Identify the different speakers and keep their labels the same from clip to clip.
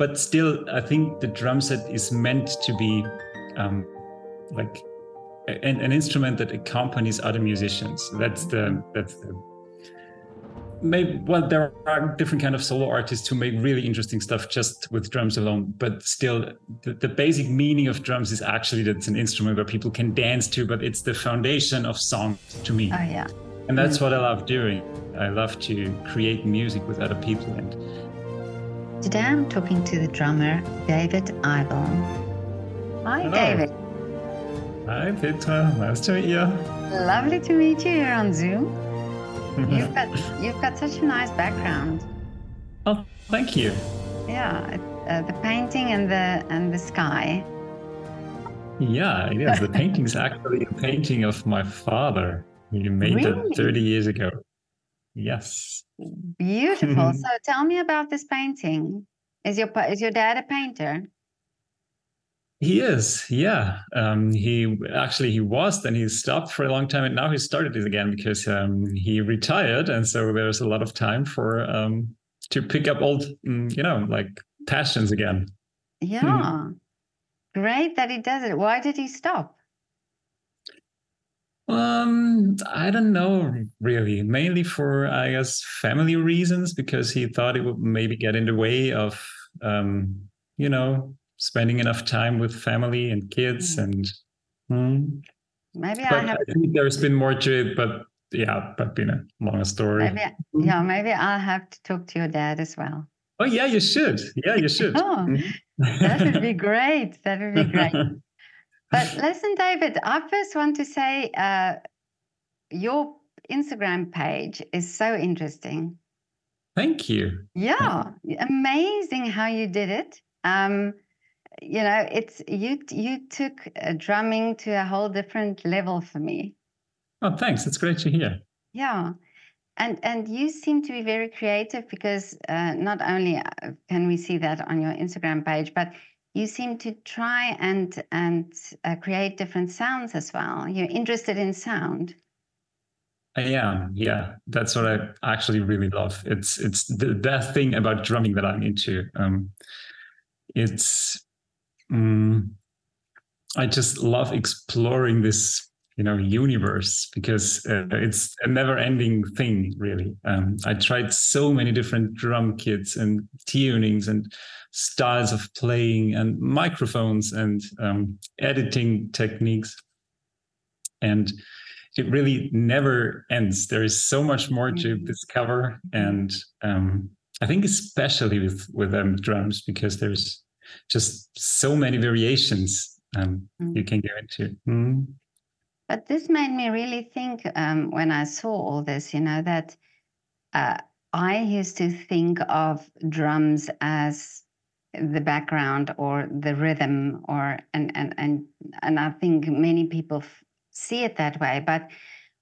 Speaker 1: but still, I think the drum set is meant to be um, like an, an instrument that accompanies other musicians. That's the that's the maybe well there are different kind of solo artists who make really interesting stuff just with drums alone but still the, the, basic meaning of drums is actually that it's an instrument where people can dance to but it's the foundation of song to me
Speaker 2: oh yeah
Speaker 1: and that's mm. what i love doing i love to create music with other people and
Speaker 2: today i'm talking to the drummer david Eibl. hi Hello. david
Speaker 1: hi petra nice to meet you
Speaker 2: lovely to meet you here on zoom you've got you've got such a nice background.
Speaker 1: Oh, thank you.
Speaker 2: Yeah, uh, the painting and the and the sky.
Speaker 1: Yeah, it is. The painting is actually a painting of my father. He made really? it 30 years ago. Yes.
Speaker 2: Beautiful. so tell me about this painting. Is your is your dad a painter?
Speaker 1: He is, yeah. Um, he actually he was, then he stopped for a long time, and now he started it again because um, he retired, and so there's a lot of time for um, to pick up old, mm, you know, like passions again.
Speaker 2: Yeah, great that he does it. Why did he stop?
Speaker 1: Um, I don't know really. Mainly for I guess family reasons because he thought it would maybe get in the way of um, you know spending enough time with family and kids mm. and
Speaker 2: hmm. maybe
Speaker 1: but I have I think there's been more to it but yeah but been a long story
Speaker 2: maybe, hmm. yeah maybe I'll have to talk to your dad as well
Speaker 1: oh yeah you should yeah you should
Speaker 2: oh, hmm. that would be great that would be great but listen David I first want to say uh, your Instagram page is so interesting
Speaker 1: Thank you.
Speaker 2: Yeah, amazing how you did it. Um, you know, it's you you took uh, drumming to a whole different level for me.
Speaker 1: Oh, thanks. It's great to hear.
Speaker 2: Yeah. And, and you seem to be very creative because uh, not only uh, can we see that on your Instagram page, but you seem to try and and uh, create different sounds as well. You're interested in sound.
Speaker 1: I am, yeah. That's what I actually really love. It's it's the best thing about drumming that I'm into. Um, it's um, I just love exploring this you know universe because uh, it's a never ending thing really um, i tried so many different drum kits and tunings and styles of playing and microphones and um, editing techniques and it really never ends there is so much more to mm-hmm. discover and um, i think especially with with um, drums because there's just so many variations um, mm. you can go into. Mm.
Speaker 2: But this made me really think um, when I saw all this, you know, that uh, I used to think of drums as the background or the rhythm or and and and and I think many people f- see it that way. But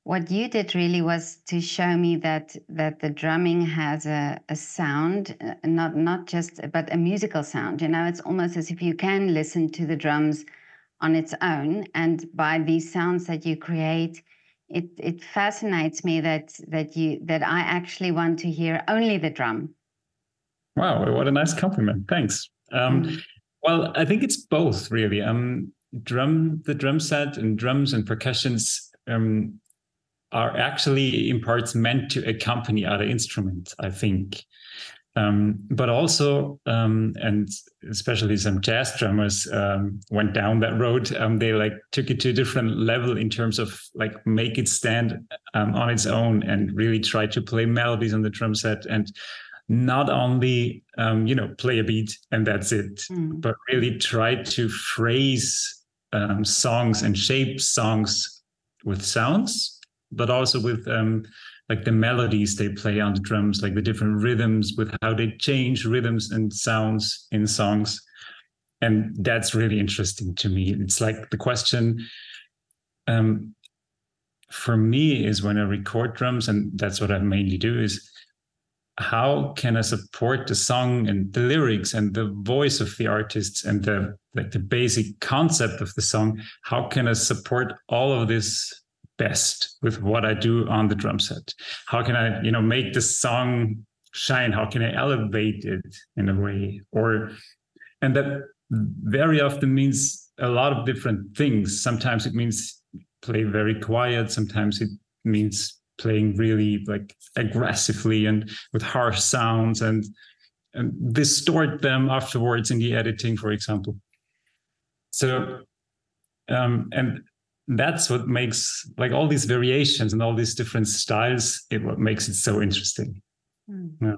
Speaker 2: what you did really was to show me that that the drumming has a, a sound uh, not not just but a musical sound you know? It's almost as if you can listen to the drums on its own and by these sounds that you create it it fascinates me that that you that i actually want to hear only the drum
Speaker 1: wow what a nice compliment thanks um, mm. well i think it's both really um drum the drum set and drums and percussions um, are actually in parts meant to accompany other instruments, I think. Um, but also, um, and especially some jazz drummers um, went down that road. Um, they like took it to a different level in terms of like make it stand um, on its own and really try to play melodies on the drum set and not only um, you know play a beat and that's it, mm. but really try to phrase songs and shape songs with sounds but also with um, like the melodies they play on the drums, like the different rhythms, with how they change rhythms and sounds in songs. And that's really interesting to me. It's like the question um, for me is when I record drums, and that's what I mainly do, is how can I support the song and the lyrics and the voice of the artists and the like the basic concept of the song? How can I support all of this best with what I do on the drum set? How can I, you know, make the song shine? How can I elevate it in a way? Or and that very often means a lot of different things. Sometimes it means play very quiet. Sometimes it means playing really like aggressively and with harsh sounds and and distort them afterwards in the editing, for example. So um, and that's what makes like all these variations and all these different styles it what makes it so interesting mm. yeah.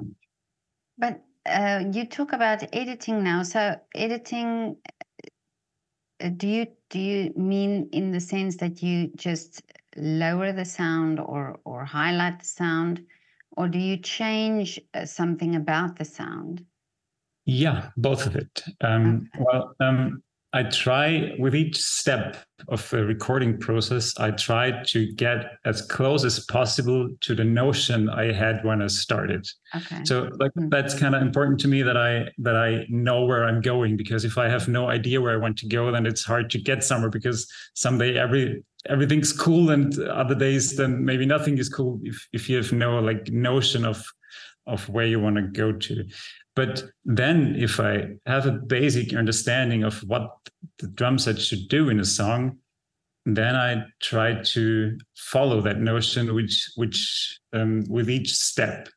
Speaker 2: but uh, you talk about editing now so editing uh, do you do you mean in the sense that you just lower the sound or or highlight the sound or do you change uh, something about the sound
Speaker 1: yeah both of it um, okay. well um, I try with each step of the recording process, I try to get as close as possible to the notion I had when I started. Okay. So like mm-hmm. that's kind of important to me that I that I know where I'm going because if I have no idea where I want to go, then it's hard to get somewhere because someday every everything's cool and other days then maybe nothing is cool if if you have no like notion of of where you want to go to. But then, if I have a basic understanding of what the drum set should do in a song, then I try to follow that notion, which which um, with each step,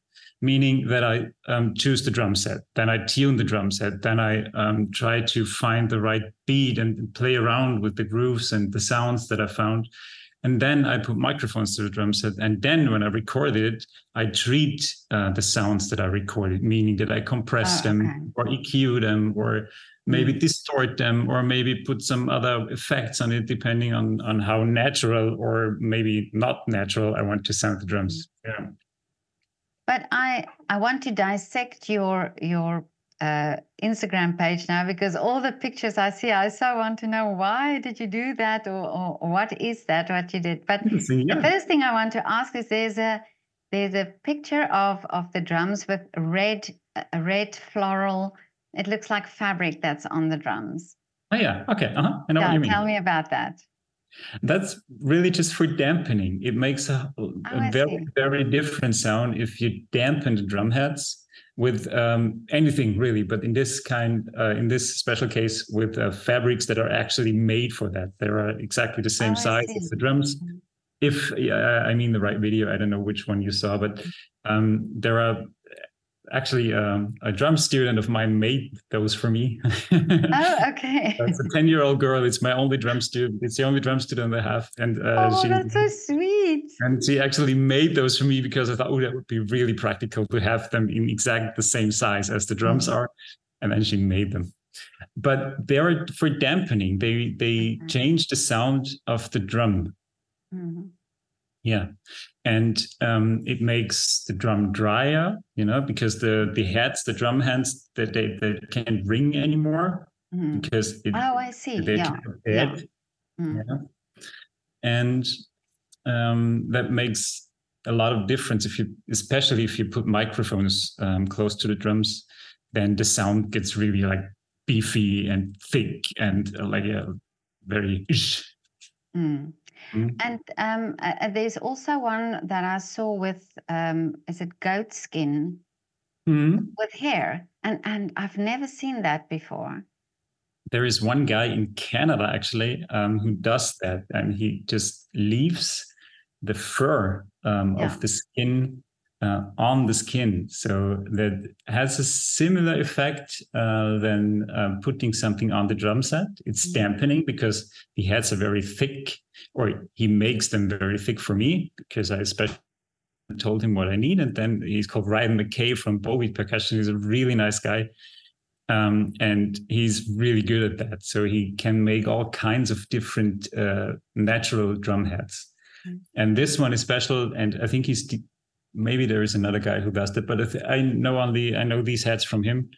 Speaker 1: meaning that I um, choose the drum set, then I tune the drum set, then I um, try to find the right beat and play around with the grooves and the sounds that I found, and then I put microphones to the drum set. And then when I record it, I treat uh, the sounds that I recorded, meaning that I compress oh, them okay. or EQ them or maybe mm. distort them or maybe put some other effects on it, depending on, on how natural or maybe not natural I want to sound the drums. Yeah.
Speaker 2: But I I want to dissect your your uh, Instagram page now because all the pictures I see, I so want to know why did you do that or, or, or what is that what you did. But yeah. the first thing I want to ask is there's a there's a picture of of the drums with red a red floral. It looks like fabric that's on the drums.
Speaker 1: Oh yeah, okay. I know yeah, what you mean.
Speaker 2: Tell me about that.
Speaker 1: That's really just for dampening. It makes a, a oh, very see. very different sound if you dampen the drum heads with um, anything really, but in this kind, uh, in this special case, with uh, fabrics that are actually made for that. They are exactly the same oh, size as the drums. Mm-hmm. If uh, I mean the right video, I don't know which one you saw, but um, there are actually um, a drum student of mine made those for me.
Speaker 2: oh, okay.
Speaker 1: it's a 10 year old girl. It's my only drum student. It's the only drum student I have. And
Speaker 2: uh, oh, she, that's so sweet.
Speaker 1: And she actually made those for me because I thought, oh, that would be really practical to have them in exactly the same size as the drums mm-hmm. are. And then she made them. But they're for dampening. They they mm-hmm. change the sound of the drum. Mm-hmm. Yeah, and um, it makes the drum drier, you know, because the the heads, the drum hands, that they, they can't ring anymore mm. because
Speaker 2: it, oh, I see, yeah, yeah.
Speaker 1: Mm. yeah. and um, that makes a lot of difference if you, especially if you put microphones um, close to the drums, then the sound gets really like beefy and thick and uh, like a very.
Speaker 2: Mm. Mm. And um, uh, there's also one that I saw with um, is it goat skin mm. with hair, and and I've never seen that before.
Speaker 1: There is one guy in Canada actually um, who does that, and he just leaves the fur um, yeah. of the skin uh, on the skin. So that has a similar effect uh, than uh, putting something on the drum set. It's mm-hmm. dampening because the heads are very thick, or he makes them very thick for me because I especially told him what I need. And then he's called Ryan McKay from Bowbeat Percussion. He's a really nice guy. Um, and he's really good at that. So he can make all kinds of different uh, natural drum heads. Mm-hmm. And this one is special. And I think he's maybe there is another guy who does that, but I know only I know these heads from him,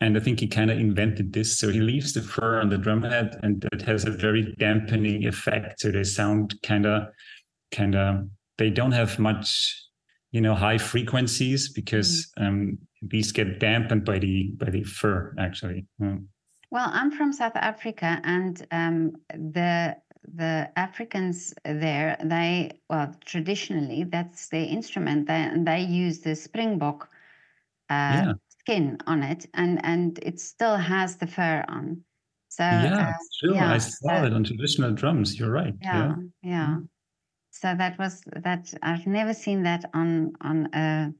Speaker 1: and I think he kind of invented this. So he leaves the fur on the drum head, and it has a very dampening effect. So they sound kind of, kind of. They don't have much, you know, high frequencies because mm. um, these get dampened by the by the fur actually. Mm.
Speaker 2: Well, I'm from South Africa, and um, the the Africans there, they well traditionally that's their instrument. They they use the springbok uh, yeah. skin on it, and and it still has the fur on. So
Speaker 1: yeah, uh, true. Yeah, I saw so, it on traditional drums. You're right.
Speaker 2: Yeah, yeah. yeah. So that was that. I've never seen that on on a,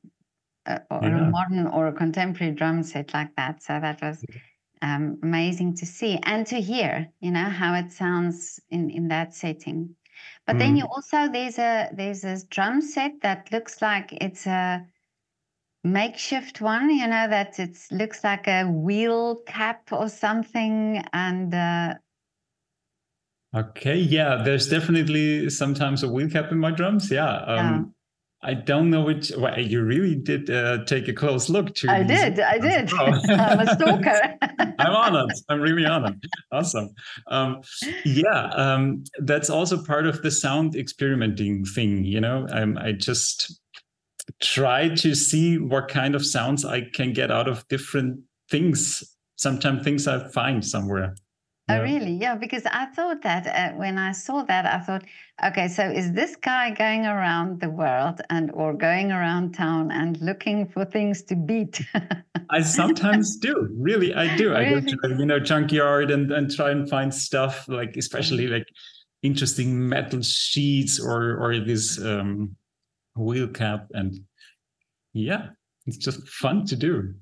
Speaker 2: a or yeah. a modern or a contemporary drum set like that. So that was um, amazing to see and to hear. You know how it sounds in in that setting. But mm. then you also there's a there's a drum set that looks like it's a makeshift one, you know, that it looks like a wheel cap or something. And uh,
Speaker 1: okay, yeah, there's definitely sometimes a wheel cap in my drums. Yeah. Um, yeah. I don't know which. Well, you really did uh, take a close look to.
Speaker 2: I did. I did. I'm a stalker.
Speaker 1: I'm honored. I'm really honored. Awesome. Um, yeah, um, that's also part of the sound experimenting thing. You know, um, I just try to see what kind of sounds I can get out of different things. Sometimes things I find somewhere.
Speaker 2: Oh, really? Yeah, because I thought that uh, when I saw that, I thought, okay, so is this guy going around the world and or going around town and looking for things to beat?
Speaker 1: I sometimes do. Really, I do. Really? I go to you know junkyard and and try and find stuff like especially like interesting metal sheets or or this um, wheel cap and yeah it's just fun to do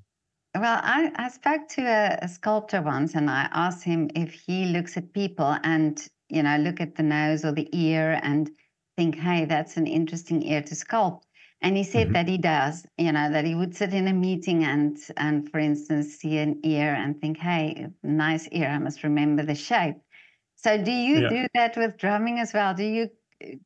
Speaker 2: well i, I spoke to a, a, sculptor once and i asked him if he looks at people and you know look at the nose or the ear and think hey that's an interesting ear to sculpt and he said mm-hmm. that he does you know that he would sit in a meeting and and for instance see an ear and think hey nice ear i must remember the shape so do you yeah. do that with drumming as well do you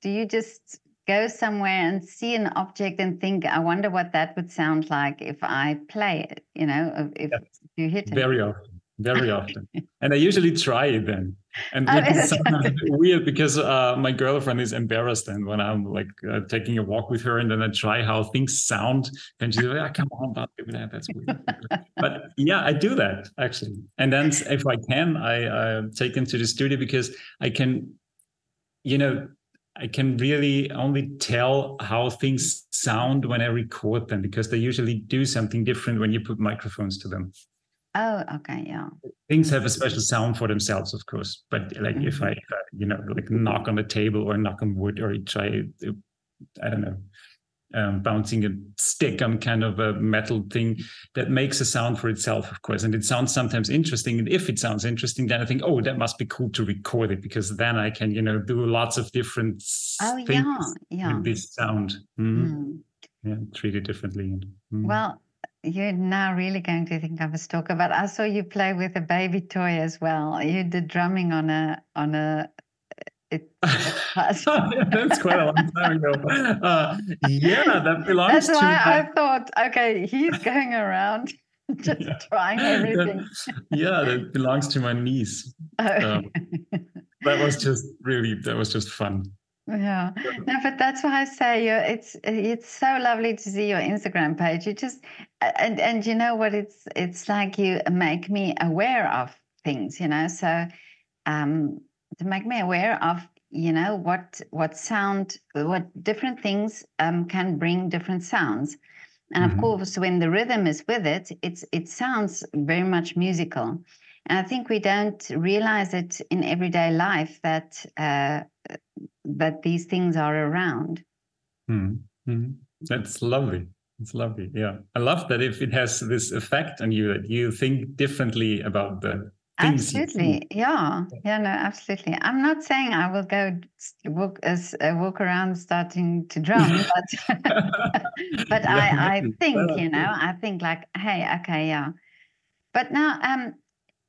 Speaker 2: do you just go somewhere and see an object and think, I wonder what that would sound like if I play it, you know, if yes. you hit it.
Speaker 1: Very often, very often. and I usually try it then. And oh, it's sometimes weird because uh, my girlfriend is embarrassed and when I'm like uh, taking a walk with her and then I try how things sound, and she's like, oh, come on, that. That's weird. but yeah, I do that actually. And then if I can, I uh, take them to the studio because I can, you know, I can really only tell how things sound when I record them because they usually do something different when you put microphones to them.
Speaker 2: Oh, okay, yeah.
Speaker 1: Things have a special sound for themselves, of course. But like mm-hmm. if I, you know, like knock on a table or knock on wood or try, I don't know, um, bouncing a stick on kind of a metal thing that makes a sound for itself, of course. And it sounds sometimes interesting. And if it sounds interesting, then I think, oh, that must be cool to record it because then I can, you know, do lots of different oh, things yeah, yeah. with this sound. Mm. Mm. Yeah, treat it differently.
Speaker 2: Mm. Well, you're now really going to think I'm a stalker, but I saw you play with a baby toy as well. You did drumming on a on a it,
Speaker 1: that's quite a long time ago. Uh, yeah, that belongs
Speaker 2: that's to. Why I thought, okay, he's going around just yeah. trying everything.
Speaker 1: yeah, that belongs to my niece. Oh. Um, that was just really, that was just fun.
Speaker 2: Yeah, no, but that's why I say you it's it's so lovely to see your Instagram page. You just and and you know what it's it's like you make me aware of things, you know. So um to make me aware of you know what what sound what different things um, can bring different sounds. And mm-hmm. of course when the rhythm is with it it's it sounds very much musical. And i think we don't realize it in everyday life that uh, that these things are around.
Speaker 1: Mm-hmm. that's lovely. It's lovely. Yeah. I love that if it has this effect on you that you think differently about the
Speaker 2: Absolutely. Yeah. Yeah, no, absolutely. I'm not saying I will go walk as uh, walk around starting to drum, but but I I think, you know, I think like, hey, okay, yeah. But now um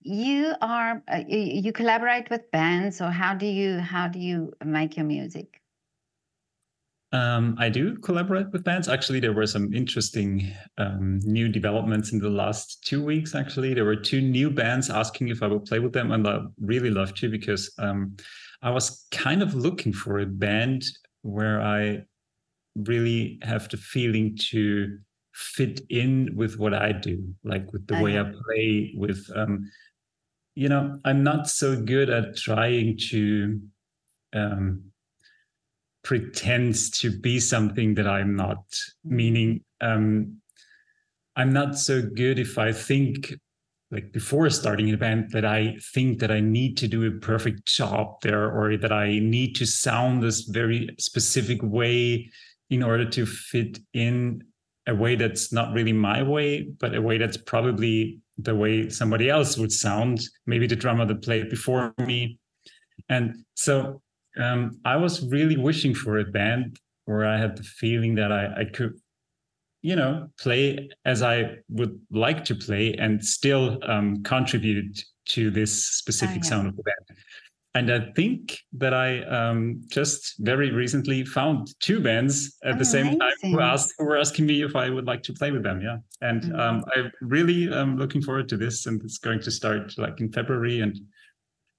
Speaker 2: you are uh, you, you collaborate with bands or how do you how do you make your music?
Speaker 1: Um, I do collaborate with bands. Actually, there were some interesting um, new developments in the last two weeks. Actually, there were two new bands asking if I would play with them, and I really loved to because um, I was kind of looking for a band where I really have the feeling to fit in with what I do, like with the way I play. With um, you know, I'm not so good at trying to um, pretends to be something that I'm not. Meaning, um, I'm not so good if I think like before starting an event, that I think that I need to do a perfect job there or that I need to sound this very specific way in order to fit in a way that's not really my way, but a way that's probably the way somebody else would sound, maybe the drummer that played before me. And so um, I was really wishing for a band where I had the feeling that I, I could you know play as i would like to play and still um, contribute to this specific oh, yeah. sound of the band and i think that i um, just very recently found two bands at the same time who asked who were asking me if i would like to play with them yeah and mm-hmm. um, i'm really um, looking forward to this and it's going to start like in february and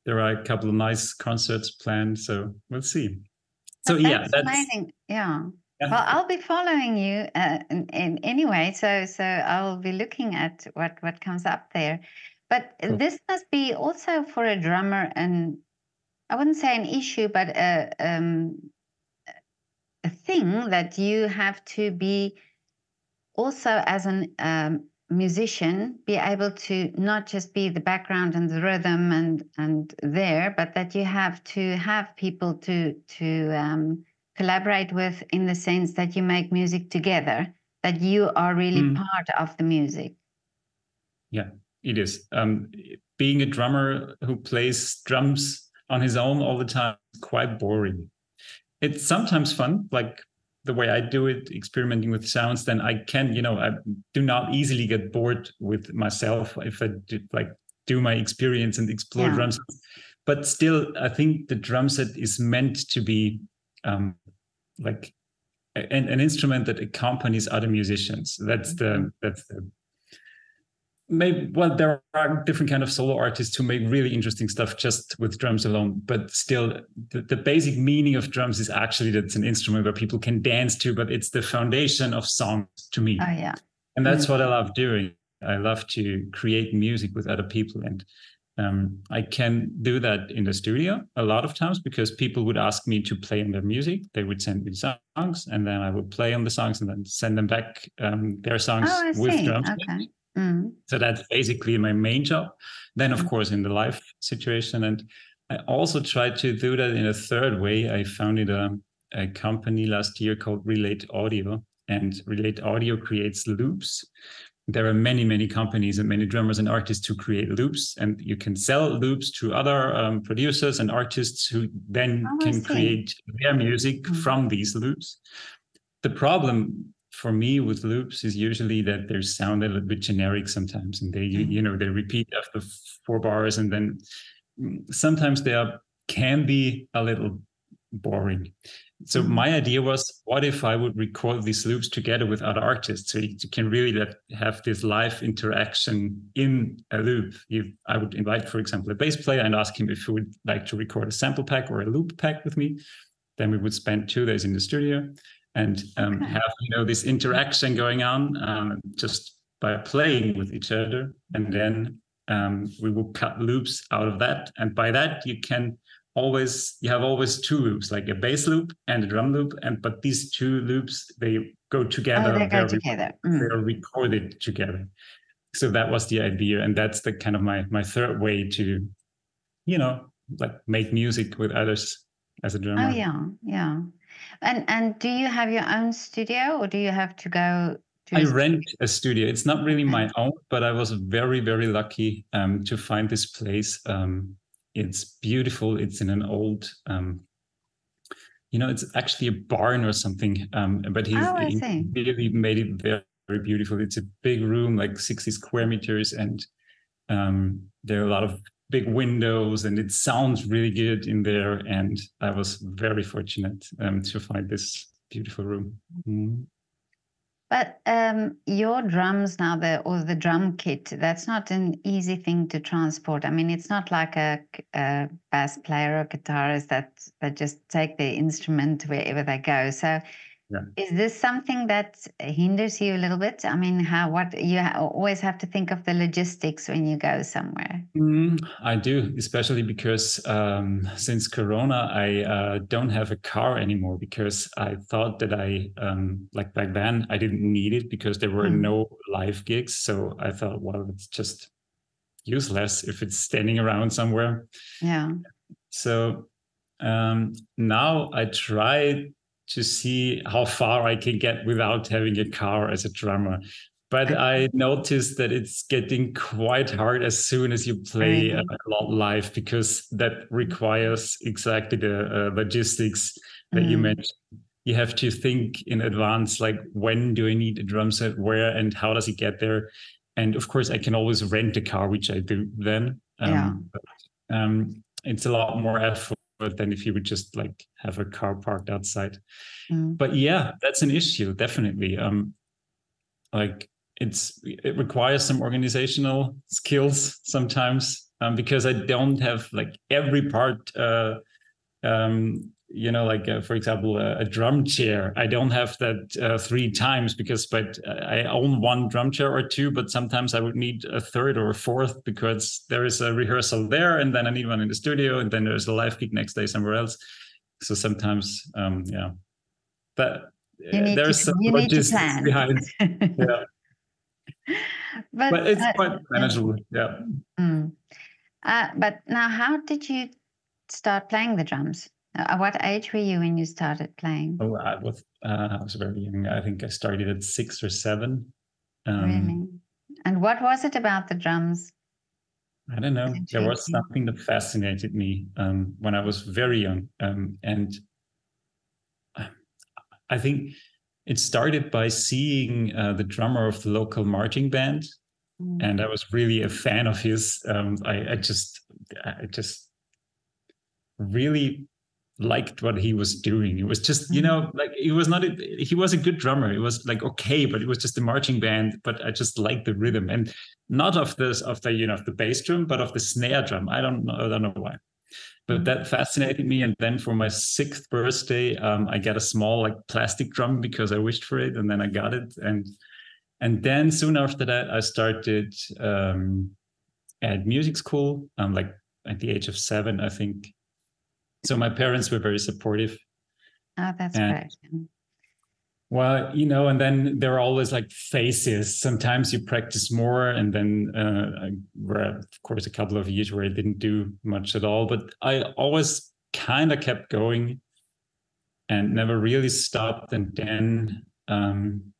Speaker 1: there are a couple of nice concerts planned so we'll see so
Speaker 2: that's
Speaker 1: yeah that's
Speaker 2: amazing yeah well, I'll be following you uh, in, in anyway, so so I'll be looking at what what comes up there. But cool. this must be also for a drummer, and I wouldn't say an issue, but a um, a thing that you have to be also as an um, musician be able to not just be the background and the rhythm and and there, but that you have to have people to to um, collaborate with in the sense that you make music together, that you are really mm. part of the music.
Speaker 1: Yeah, it is. Um, being a drummer who plays drums on his own all the time is quite boring. It's sometimes fun, like the way I do it, experimenting with sounds. Then I can, you know, I do not easily get bored with myself if I do, like do my experience and explore yeah. drums. But still, I think the drum set is meant to be um, like an, an instrument that accompanies other musicians. That's the mm-hmm. that's the maybe well there are different kind of solo artists who make really interesting stuff just with drums alone but still the, the basic meaning of drums is actually that it's an instrument where people can dance to but it's the foundation of songs to me
Speaker 2: oh yeah
Speaker 1: and that's mm-hmm. what i love doing i love to create music with other people and um, I can do that in the studio a lot of times because people would ask me to play on their music. They would send me songs, and then I would play on the songs and then send them back um, their songs
Speaker 2: oh,
Speaker 1: with drums.
Speaker 2: Okay. Mm.
Speaker 1: So that's basically my main job. Then, of mm. course, in the live situation, and I also tried to do that in a third way. I founded a, a company last year called Relate Audio, and Relate Audio creates loops there are many many companies and many drummers and artists who create loops and you can sell loops to other um, producers and artists who then oh, can create their music mm-hmm. from these loops the problem for me with loops is usually that they sound a little bit generic sometimes and they mm-hmm. you know they repeat after four bars and then mm, sometimes they are can be a little boring so mm-hmm. my idea was what if i would record these loops together with other artists so you can really let, have this live interaction in a loop you, i would invite for example a bass player and ask him if he would like to record a sample pack or a loop pack with me then we would spend two days in the studio and um, have you know this interaction going on um, just by playing with each other. And then um, we will cut loops out of that. And by that you can always you have always two loops like a bass loop and a drum loop. And but these two loops they go together
Speaker 2: oh, they go together. Mm.
Speaker 1: they're recorded together. So that was the idea. And that's the kind of my my third way to you know like make music with others as a drummer.
Speaker 2: Oh yeah. Yeah and and do you have your own studio or do you have to go to
Speaker 1: I rent a studio. It's not really my own, but I was very, very lucky um, to find this place um, it's beautiful. It's in an old, um, you know, it's actually a barn or something. Um, but he,
Speaker 2: oh,
Speaker 1: he really made it very, very beautiful. It's a big room, like 60 square meters, and um, there are a lot of big windows, and it sounds really good in there. And I was very fortunate um, to find this beautiful room. Mm-hmm.
Speaker 2: But um, your drums now, the or the drum kit, that's not an easy thing to transport. I mean, it's not like a, a bass player or guitarist that that just take the instrument wherever they go. So. Is this something that hinders you a little bit? I mean, how what you always have to think of the logistics when you go somewhere.
Speaker 1: Mm, I do, especially because um, since Corona, I uh, don't have a car anymore because I thought that I, um, like back then, I didn't need it because there were
Speaker 2: Mm.
Speaker 1: no live gigs. So I thought, well, it's just useless if it's standing around somewhere.
Speaker 2: Yeah.
Speaker 1: So um, now I try to see how far I can get without having a car as a drummer. But I noticed that it's getting quite hard as soon as you play a lot live because that requires exactly the uh, logistics that you
Speaker 2: Mm.
Speaker 1: mentioned. You have to think in advance, like when do I need a drum set, where, and how does it get there? And of course, I can always rent a car, which I do then.
Speaker 2: Yeah.
Speaker 1: but, um, it's a lot more effort than if you would just like have a car parked outside.
Speaker 2: Mm.
Speaker 1: But yeah, that's an issue, definitely. Um, like it's it requires some organizational skills sometimes um, because I don't have like every part. Uh, um, you know, like uh, for example, a, a drum chair. I don't have that uh, three times because, but I own one drum chair or two. But sometimes I would need a third or a fourth because there is a rehearsal there, and then I need one in the studio, and then there's a live gig next day somewhere else. So sometimes, um, yeah, that
Speaker 2: You need
Speaker 1: there's
Speaker 2: to,
Speaker 1: some
Speaker 2: you need to
Speaker 1: logistics
Speaker 2: plan.
Speaker 1: behind. Yeah,
Speaker 2: but
Speaker 1: but it's
Speaker 2: uh,
Speaker 1: quite manageable. Yeah.
Speaker 2: mm. Uh, but now, how did you start playing the drums? Uh, At what age were you when you started playing?
Speaker 1: Oh, I was uh, I was very young. I think I started at six or seven. Um,
Speaker 2: really? And what was it about the drums?
Speaker 1: I don't know. There was something that fascinated me um, when I was very young, um, and I think it started by seeing uh, the drummer of the local marching band,
Speaker 2: Mm.
Speaker 1: and I was really a fan of his. Um, I, I just, I just really liked what he was doing. It was just, you know, like he was not. A, he was a good drummer. It was like okay, but it was just a marching band. But I just liked the rhythm, and not of this, of the you know, of the bass drum, but of the snare drum. I don't know. I don't know why. But
Speaker 2: Mm.
Speaker 1: that fascinated me, and then for my sixth birthday, um, I got a small like plastic drum because I wished for it, and then I got it, and and then soon after that, I started um, at music school. Um, like at the age of seven, I think. So my parents were very supportive.
Speaker 2: Oh, that's
Speaker 1: and-
Speaker 2: great.
Speaker 1: Well, you know, and then there are always like phases. Sometimes you practice more, and then uh, were of course a couple of years where I didn't do much at all. But I always kind of kept going, and never really stopped. And then um,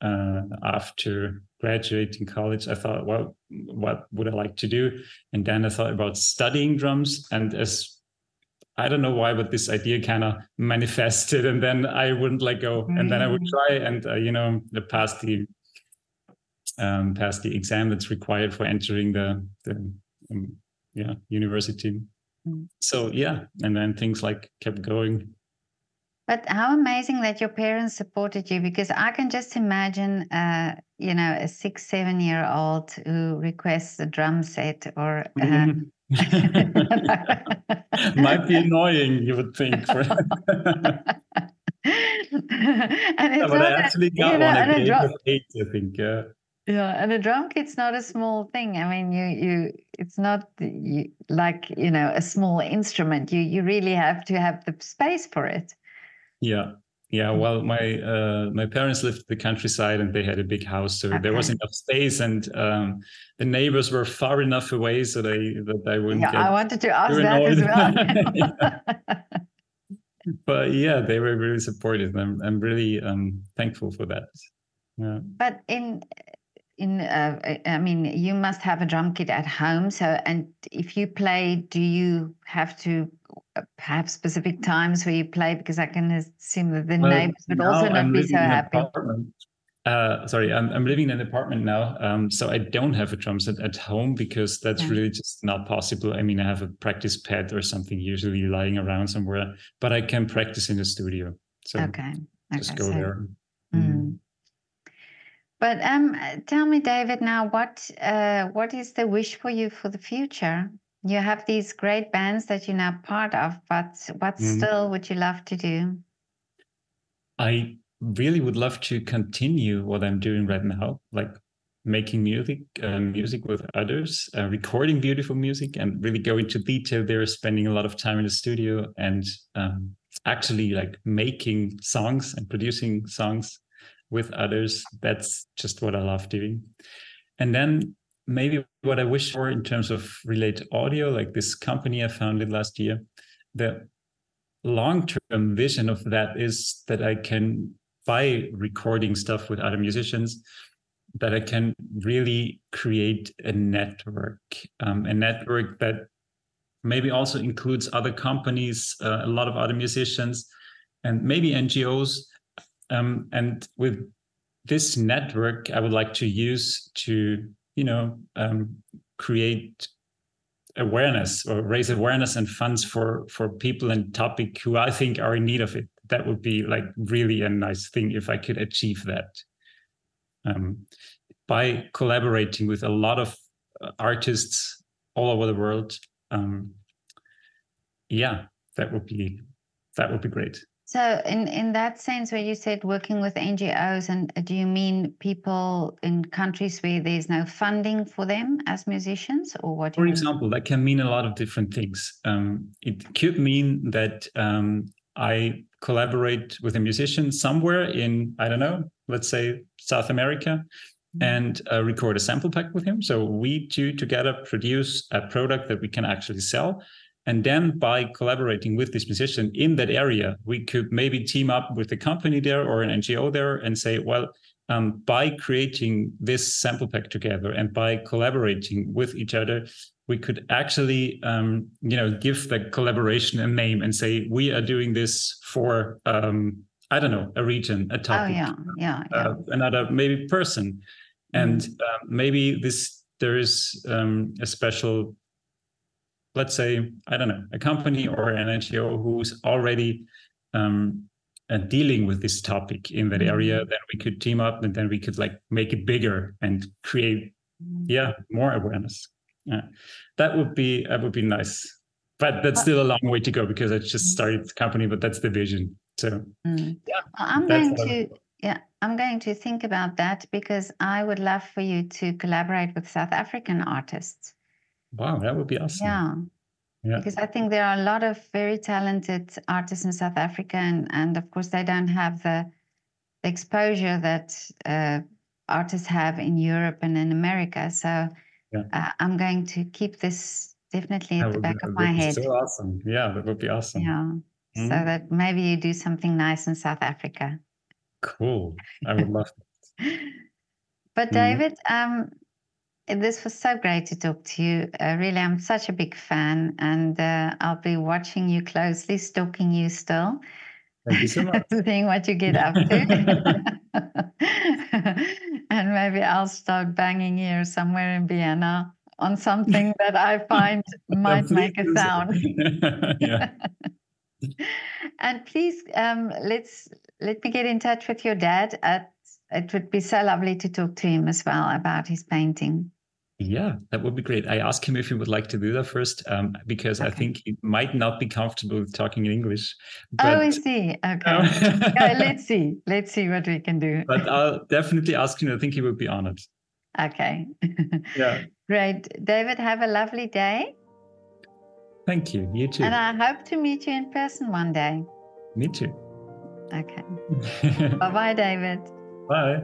Speaker 1: uh, after graduating college, I thought, well, what would I like to do? And then I thought about studying drums, and as I don't know why, but this idea kind of manifested, and then I wouldn't let go, and then I would try and uh, you know the pass the um, pass the exam that's required for entering the the um, yeah university.
Speaker 2: Mm.
Speaker 1: So yeah, and then things like kept going.
Speaker 2: But how amazing that your parents supported you because I can just imagine, uh, you know, a six, seven year old who requests a drum set or. Uh,
Speaker 1: Might be annoying, you would think. Yeah, but I actually got
Speaker 2: you know,
Speaker 1: one
Speaker 2: and
Speaker 1: at
Speaker 2: a
Speaker 1: the
Speaker 2: drum-
Speaker 1: eight, I think. Yeah.
Speaker 2: Yeah, and a drum kit's not a small thing. I mean, you you it's not you, like you know a small instrument. You you really have to have the space for it.
Speaker 1: Yeah. Yeah. Well, my uh, my parents lived in the countryside and they had a big house, so there was enough space, and um, the neighbors were far enough away so they that I wouldn't
Speaker 2: Yeah. I wanted to ask that as well.
Speaker 1: But yeah, they were really supportive. I'm I'm really um, thankful for that. Yeah.
Speaker 2: but in in uh, I- mean, you must have a drum kit at home. So, and if you play, do you have to have specific times where you play? Because I can assume that the
Speaker 1: Well,
Speaker 2: neighbors would also not
Speaker 1: I'm
Speaker 2: be so happy.
Speaker 1: Uh, sorry, I'm, I'm living in an apartment now, um, so I don't have a drum set at home because that's
Speaker 2: Yeah.
Speaker 1: really just not possible. I mean, I have a practice pad or something usually lying around somewhere, but I can practice in the studio. So
Speaker 2: Okay.
Speaker 1: just
Speaker 2: okay,
Speaker 1: go
Speaker 2: so-
Speaker 1: there.
Speaker 2: Mm. But um, uh, tell me, David, now what uh, what is the wish for you for the future? You have these great bands that you're now part of, but what
Speaker 1: Mm.
Speaker 2: still would you love to do?
Speaker 1: I really would love to continue what I'm doing right now, like making music, uh, music with others, uh, recording beautiful music, and really go into detail there, spending a lot of time in the studio and um, actually like making songs and producing songs with others. That's just what I love doing. And then maybe what I wish for in terms of relate audio, like this company I founded last year, the long-term vision of that is that I can by recording stuff with other musicians that I can really create a network, um, a network that maybe also includes other companies, uh, a lot of other musicians, and maybe NGOs. Um, and with this network, I would like to use to, you know, um, create awareness or raise awareness and funds for for people and topic who I think are in need of it. That would be like really a nice thing if I could achieve that. Um, by collaborating with a lot of uh, artists all over the world, um, yeah, that would be that would be great.
Speaker 2: So, in in that sense, where you said working with NGOs, and do you mean people in countries where there's no funding for them as musicians, or what?
Speaker 1: For example, that can mean a lot of different things. Um, it could mean that um, I collaborate with a musician somewhere in I don't know, let's say South America, mm-hmm. and uh, record a sample pack with him. So we two together produce a product that we can actually sell and then by collaborating with this musician in that area, we could maybe team up with a company there or an NGO there and say, well, um, by creating this sample pack together and by collaborating with each other, we could actually, um, you know, give the collaboration a name and say we are doing this for, um, I don't know, a region, a topic,
Speaker 2: oh, yeah, yeah, yeah. Uh,
Speaker 1: another maybe person, and mm. uh, maybe this there is um, a special let's say i don't know a company or an ngo who's already um, uh, dealing with this topic in that area mm-hmm. then we could team up and then we could like make it bigger and create yeah more awareness. Yeah. That would be that would be nice. But that's still a long way to go because i just mm-hmm. started the company but that's the vision so.
Speaker 2: Mm. yeah. I'm going to yeah i'm going to think about that because i would love for you to collaborate with south african artists
Speaker 1: Wow, that would be awesome.
Speaker 2: Yeah. Yeah. Because I think there are a lot of very talented artists in South Africa, and, and of course, they don't have the, the exposure that uh, artists have in Europe and in America. So yeah. uh, I'm going to keep this definitely at that the back be, of my head.
Speaker 1: So awesome. Yeah, that would be awesome.
Speaker 2: Yeah. Mm-hmm. So that maybe you do something nice in South Africa.
Speaker 1: Cool. I would love it.
Speaker 2: but mm-hmm. David, um, this was so great to talk to you. Uh, really, I'm such a big fan, and uh, I'll be watching you closely, stalking you still.
Speaker 1: Thank you so much.
Speaker 2: Seeing what you get up to. and maybe I'll start banging here somewhere in Vienna on something that I find might make a sound. yeah. and please, um, let's let me get in touch with your dad. At, it would be so lovely to talk to him as well about his painting.
Speaker 1: Yeah, that would be great. I asked him if he would like to do that first, um, because okay. I think he might not be comfortable with talking in English.
Speaker 2: But, oh, I see. Okay. yeah, let's see. Let's see what we can do.
Speaker 1: But I'll definitely ask him. I think he would be honored.
Speaker 2: Okay.
Speaker 1: yeah.
Speaker 2: Great. David, have a lovely day.
Speaker 1: Thank you. You too.
Speaker 2: And I hope to meet you in person one day.
Speaker 1: Me too.
Speaker 2: Okay. bye bye, David.
Speaker 1: Bye.